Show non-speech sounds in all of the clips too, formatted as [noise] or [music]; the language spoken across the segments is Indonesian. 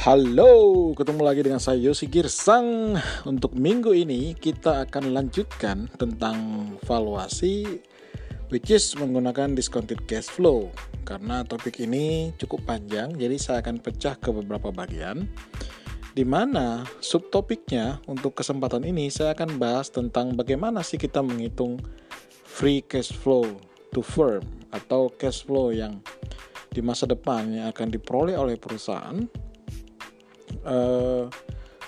Halo, ketemu lagi dengan saya Yosi Girsang. Untuk minggu ini kita akan lanjutkan tentang valuasi which is menggunakan discounted cash flow. Karena topik ini cukup panjang, jadi saya akan pecah ke beberapa bagian. Di mana subtopiknya untuk kesempatan ini saya akan bahas tentang bagaimana sih kita menghitung free cash flow to firm atau cash flow yang di masa depan yang akan diperoleh oleh perusahaan uh,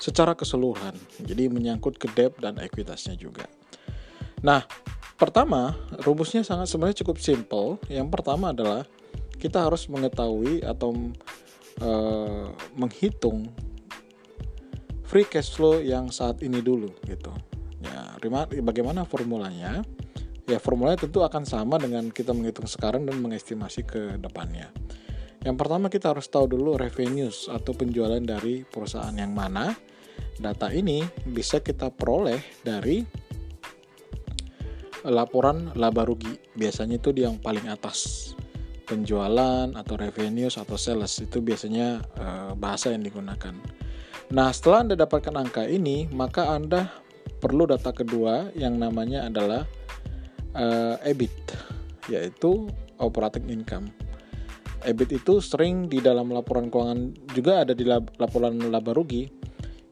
secara keseluruhan. Jadi menyangkut ke debt dan ekuitasnya juga. Nah, pertama, rumusnya sangat sebenarnya cukup simple. Yang pertama adalah kita harus mengetahui atau uh, menghitung free cash flow yang saat ini dulu gitu. Ya, bagaimana formulanya? Ya, formulanya tentu akan sama dengan kita menghitung sekarang dan mengestimasi ke depannya. Yang pertama kita harus tahu dulu revenues atau penjualan dari perusahaan yang mana. Data ini bisa kita peroleh dari laporan laba rugi. Biasanya itu di yang paling atas. Penjualan atau revenues atau sales itu biasanya uh, bahasa yang digunakan. Nah, setelah Anda dapatkan angka ini, maka Anda perlu data kedua yang namanya adalah uh, EBIT, yaitu operating income. EBIT itu sering di dalam laporan keuangan juga ada di laporan laba rugi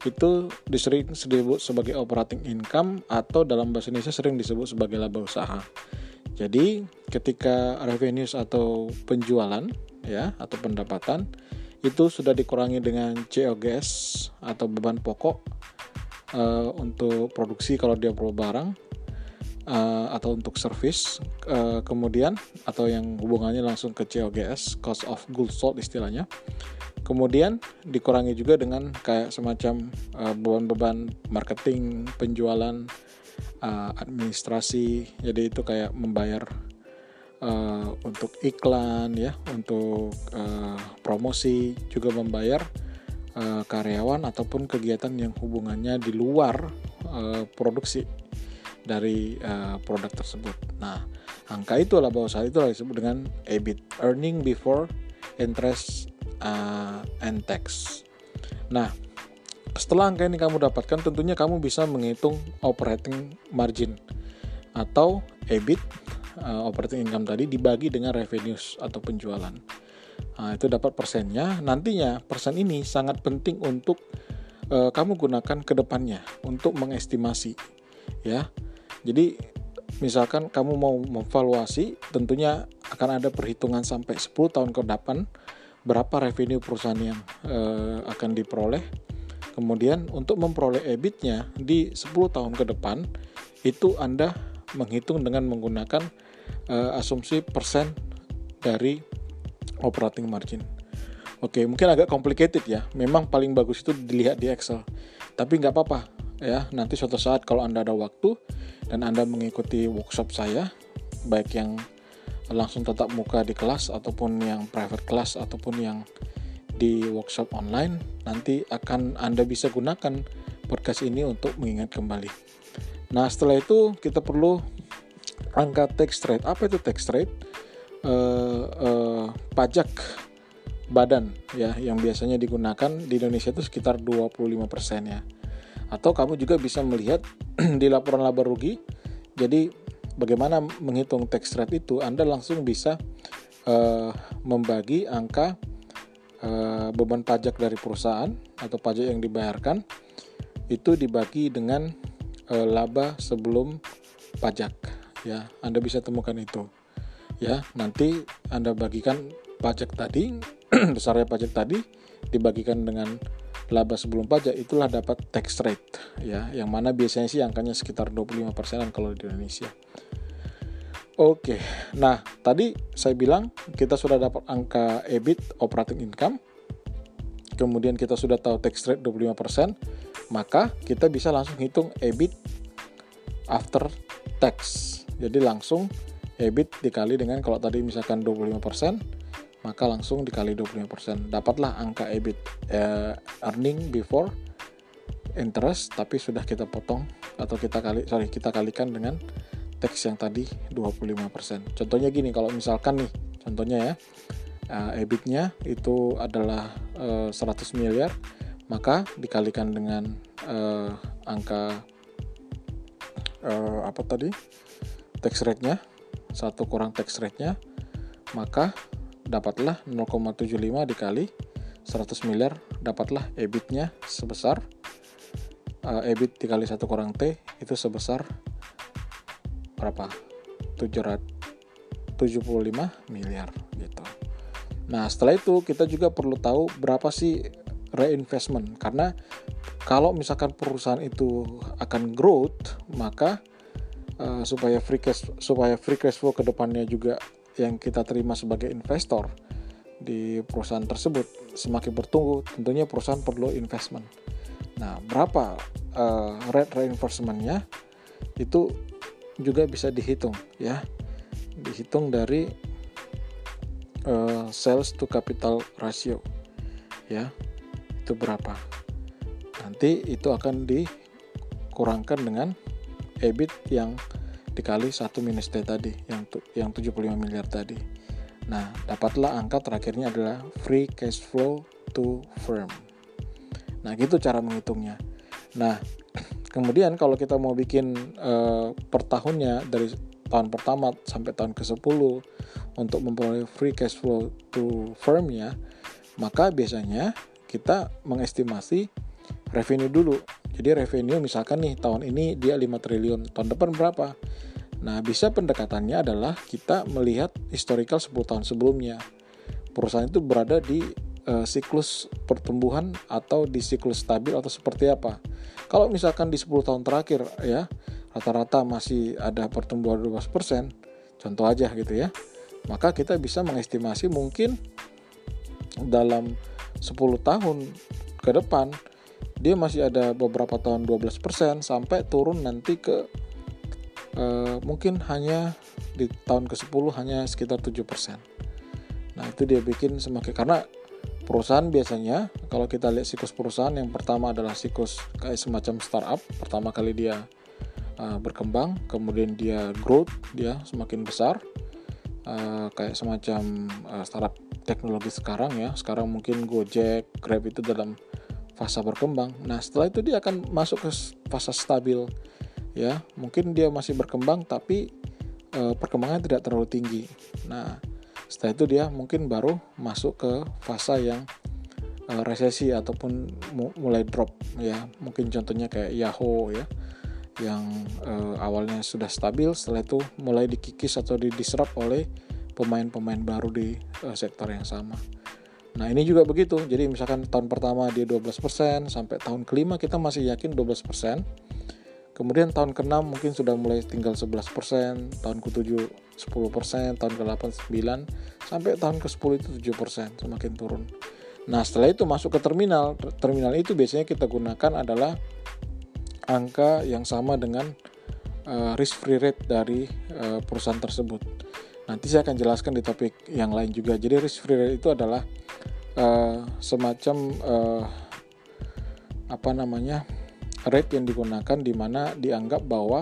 itu disering disebut sebagai operating income atau dalam bahasa Indonesia sering disebut sebagai laba usaha. Jadi ketika revenues atau penjualan ya atau pendapatan itu sudah dikurangi dengan COGS atau beban pokok uh, untuk produksi kalau dia perlu barang uh, atau untuk service uh, kemudian atau yang hubungannya langsung ke COGS cost of goods sold istilahnya. Kemudian dikurangi juga dengan kayak semacam beban beban-beban marketing penjualan uh, administrasi. Jadi itu kayak membayar uh, untuk iklan ya untuk uh, promosi juga membayar uh, karyawan ataupun kegiatan yang hubungannya di luar uh, produksi dari uh, produk tersebut. Nah, angka itu itulah bahwa saat itu disebut dengan EBIT, earning before interest uh, and tax. Nah, setelah angka ini kamu dapatkan, tentunya kamu bisa menghitung operating margin atau EBIT uh, operating income tadi dibagi dengan revenues atau penjualan. Nah, itu dapat persennya. Nantinya persen ini sangat penting untuk uh, kamu gunakan ke depannya untuk mengestimasi ya jadi misalkan kamu mau memvaluasi, tentunya akan ada perhitungan sampai 10 tahun ke depan berapa revenue perusahaan yang uh, akan diperoleh. Kemudian untuk memperoleh EBIT-nya di 10 tahun ke depan itu Anda menghitung dengan menggunakan uh, asumsi persen dari operating margin. Oke, mungkin agak complicated ya. Memang paling bagus itu dilihat di Excel. Tapi nggak apa-apa ya. Nanti suatu saat kalau Anda ada waktu, dan Anda mengikuti workshop saya baik yang langsung tetap muka di kelas ataupun yang private class ataupun yang di workshop online nanti akan Anda bisa gunakan podcast ini untuk mengingat kembali. Nah, setelah itu kita perlu angka tax rate. Apa itu tax rate? Uh, uh, pajak badan ya yang biasanya digunakan di Indonesia itu sekitar 25% ya. Atau kamu juga bisa melihat [clears throat] di laporan laba rugi. Jadi bagaimana menghitung tax rate itu? Anda langsung bisa uh, membagi angka uh, beban pajak dari perusahaan atau pajak yang dibayarkan itu dibagi dengan uh, laba sebelum pajak. Ya, Anda bisa temukan itu. Ya, nanti Anda bagikan pajak tadi, [clears throat] besarnya pajak tadi dibagikan dengan laba sebelum pajak itulah dapat tax rate ya. Yang mana biasanya sih angkanya sekitar 25 persenan kalau di Indonesia. Oke nah tadi saya bilang kita sudah dapat angka EBIT operating income. Kemudian kita sudah tahu tax rate 25 persen maka kita bisa langsung hitung EBIT after tax. Jadi langsung EBIT dikali dengan kalau tadi misalkan 25 persen maka langsung dikali 25%. Dapatlah angka EBIT eh, earning before interest tapi sudah kita potong atau kita kali sorry kita kalikan dengan tax yang tadi 25%. Contohnya gini kalau misalkan nih contohnya ya uh, EBIT-nya itu adalah uh, 100 miliar maka dikalikan dengan uh, angka uh, apa tadi tax rate-nya satu kurang tax rate-nya maka dapatlah 0,75 dikali 100 miliar dapatlah EBIT-nya sebesar uh, EBIT dikali 1 kurang T itu sebesar berapa 775 miliar gitu. Nah, setelah itu kita juga perlu tahu berapa sih reinvestment karena kalau misalkan perusahaan itu akan growth, maka uh, supaya free cash supaya free cash flow ke depannya juga yang kita terima sebagai investor di perusahaan tersebut semakin bertumbuh, tentunya perusahaan perlu investment. Nah, berapa uh, rate reinvestmentnya? Itu juga bisa dihitung ya. Dihitung dari uh, sales to capital ratio ya. Itu berapa? Nanti itu akan dikurangkan dengan EBIT yang dikali 1 minus T tadi yang yang 75 miliar tadi. Nah dapatlah angka terakhirnya adalah free cash flow to firm. Nah gitu cara menghitungnya. Nah [clears throat] Kemudian kalau kita mau bikin uh, per tahunnya dari tahun pertama sampai tahun ke-10 untuk memperoleh free cash flow to firmnya, maka biasanya kita mengestimasi revenue dulu. Jadi revenue misalkan nih tahun ini dia 5 triliun, tahun depan berapa? Nah, bisa pendekatannya adalah kita melihat historical 10 tahun sebelumnya. Perusahaan itu berada di uh, siklus pertumbuhan atau di siklus stabil atau seperti apa. Kalau misalkan di 10 tahun terakhir ya rata-rata masih ada pertumbuhan 12%, contoh aja gitu ya. Maka kita bisa mengestimasi mungkin dalam 10 tahun ke depan dia masih ada beberapa tahun 12% sampai turun nanti ke uh, mungkin hanya di tahun ke-10 hanya sekitar 7%. Nah, itu dia bikin semakin karena perusahaan biasanya kalau kita lihat siklus perusahaan yang pertama adalah siklus kayak semacam startup. Pertama kali dia uh, berkembang kemudian dia growth dia semakin besar. Uh, kayak semacam uh, startup teknologi sekarang ya. Sekarang mungkin Gojek Grab itu dalam fase berkembang. Nah setelah itu dia akan masuk ke fase stabil ya. Mungkin dia masih berkembang tapi uh, perkembangannya tidak terlalu tinggi. Nah setelah itu dia mungkin baru masuk ke fase yang uh, resesi ataupun mu mulai drop ya. Mungkin contohnya kayak Yahoo ya yang uh, awalnya sudah stabil setelah itu mulai dikikis atau didisrupt oleh pemain-pemain baru di uh, sektor yang sama. Nah ini juga begitu, jadi misalkan tahun pertama dia 12% sampai tahun kelima kita masih yakin 12%, kemudian tahun ke-6 mungkin sudah mulai tinggal 11%, tahun ke-7 10%, tahun ke-8 9, sampai tahun ke-10 itu 7%, semakin turun. Nah, setelah itu masuk ke terminal. Terminal itu biasanya kita gunakan adalah angka yang sama dengan uh, risk free rate dari uh, perusahaan tersebut. Nanti saya akan jelaskan di topik yang lain juga. Jadi risk free rate itu adalah uh, semacam uh, apa namanya? rate yang digunakan di mana dianggap bahwa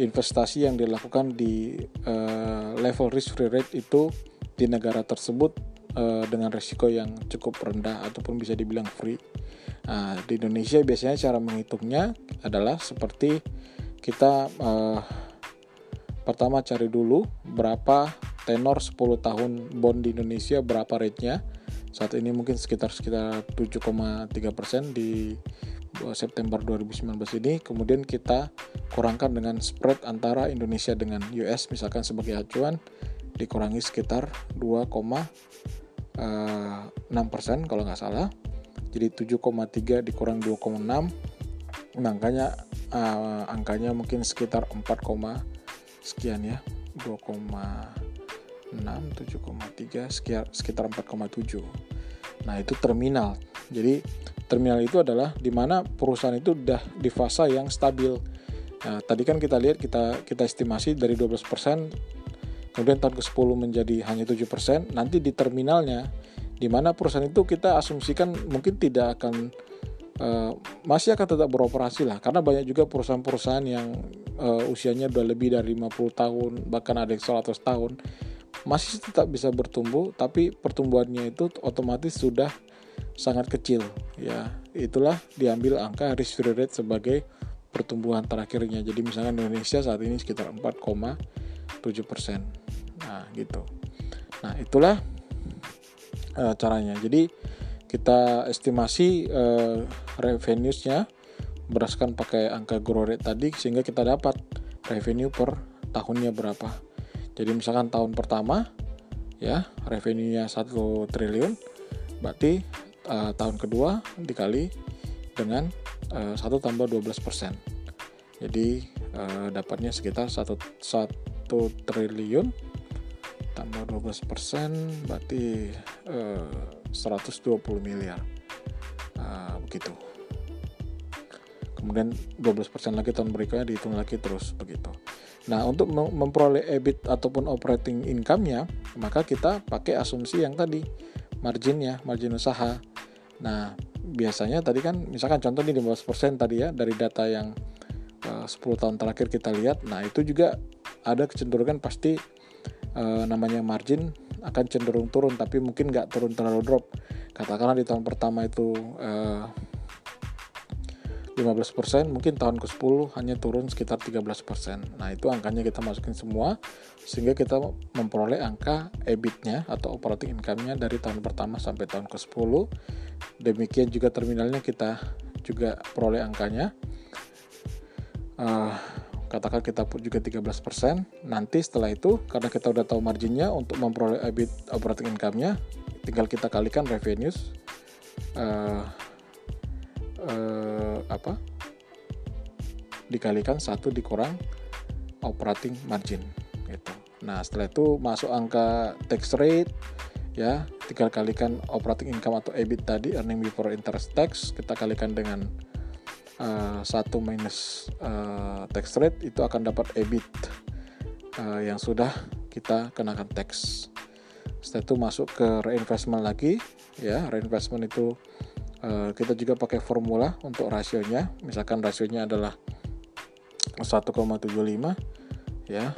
investasi yang dilakukan di uh, level risk free rate itu di negara tersebut uh, dengan risiko yang cukup rendah ataupun bisa dibilang free. Nah, di Indonesia biasanya cara menghitungnya adalah seperti kita uh, pertama cari dulu berapa tenor 10 tahun bond di Indonesia berapa rate-nya. Saat ini mungkin sekitar sekitar 7,3% di September 2019 ini. Kemudian kita kurangkan dengan spread antara Indonesia dengan US misalkan sebagai acuan dikurangi sekitar 2,6 persen kalau nggak salah. Jadi 7,3 dikurang 2,6 angkanya uh, angkanya mungkin sekitar 4, sekian ya 2,6 7,3 sekitar sekitar 4,7 nah itu terminal. Jadi terminal itu adalah di mana perusahaan itu sudah di fase yang stabil. Nah, tadi kan kita lihat kita kita estimasi dari 12% kemudian tahun ke-10 menjadi hanya 7%, nanti di terminalnya di mana perusahaan itu kita asumsikan mungkin tidak akan uh, masih akan tetap beroperasi lah. Karena banyak juga perusahaan-perusahaan yang uh, usianya sudah lebih dari 50 tahun bahkan ada yang 100 tahun masih tetap bisa bertumbuh tapi pertumbuhannya itu otomatis sudah sangat kecil ya. Itulah diambil angka risk free rate sebagai pertumbuhan terakhirnya. Jadi misalnya Indonesia saat ini sekitar 4,7 persen. Nah gitu. Nah itulah uh, caranya. Jadi kita estimasi uh, revenue-nya berdasarkan pakai angka growth rate tadi sehingga kita dapat revenue per tahunnya berapa jadi misalkan tahun pertama ya revenue-nya 1 triliun berarti uh, tahun kedua dikali dengan uh, 1 tambah 12 persen. Jadi uh, dapatnya sekitar 1, 1 triliun tambah 12 persen berarti uh, 120 miliar. Uh, begitu kemudian 12 persen lagi tahun berikutnya dihitung lagi terus begitu Nah, untuk memperoleh EBIT ataupun operating income-nya, maka kita pakai asumsi yang tadi, marginnya, margin usaha. Nah, biasanya tadi kan misalkan contoh ini 15% tadi ya dari data yang eh, uh, 10 tahun terakhir kita lihat. Nah, itu juga ada kecenderungan pasti uh, namanya margin akan cenderung turun tapi mungkin nggak turun terlalu drop. Katakanlah di tahun pertama itu uh, 15% mungkin tahun ke-10 hanya turun sekitar 13% nah itu angkanya kita masukin semua sehingga kita memperoleh angka EBIT-nya atau operating income-nya dari tahun pertama sampai tahun ke-10 demikian juga terminalnya kita juga peroleh angkanya. Uh, katakan kita put juga 13% nanti setelah itu karena kita udah tahu marginnya untuk memperoleh EBIT operating income-nya tinggal kita kalikan revenues. Uh, eh, apa dikalikan satu dikurang operating margin gitu. Nah setelah itu masuk angka tax rate ya tinggal kalikan operating income atau EBIT tadi earning before interest tax kita kalikan dengan uh, satu minus uh, tax rate itu akan dapat EBIT uh, yang sudah kita kenakan tax. Setelah itu masuk ke reinvestment lagi ya reinvestment itu Eh, kita juga pakai formula untuk rasionya. Misalkan rasionya adalah 1,75 ya.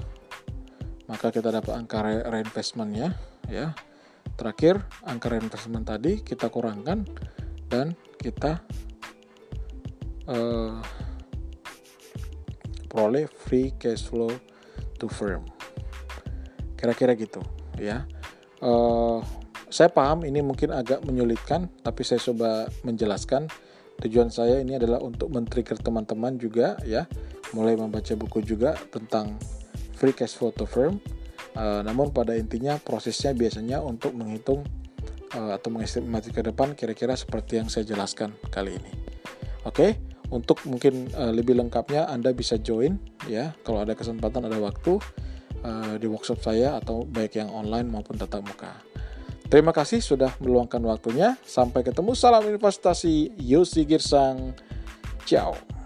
Maka kita dapat angka re reinvestmentnya ya. Terakhir angka reinvestment tadi kita kurangkan dan kita uh, peroleh free cash flow to firm. Kira-kira gitu ya. Uh, saya paham ini mungkin agak menyulitkan, tapi saya coba menjelaskan. Tujuan saya ini adalah untuk men-trigger teman-teman juga ya, mulai membaca buku juga tentang free cash flow to firm. Uh, namun pada intinya prosesnya biasanya untuk menghitung uh, atau mengestimasi ke depan kira-kira seperti yang saya jelaskan kali ini. Oke, okay? untuk mungkin uh, lebih lengkapnya Anda bisa join ya kalau ada kesempatan ada waktu uh, di workshop saya atau baik yang online maupun tatap muka. Terima kasih sudah meluangkan waktunya. Sampai ketemu. Salam investasi. Yosi Girsang. Ciao.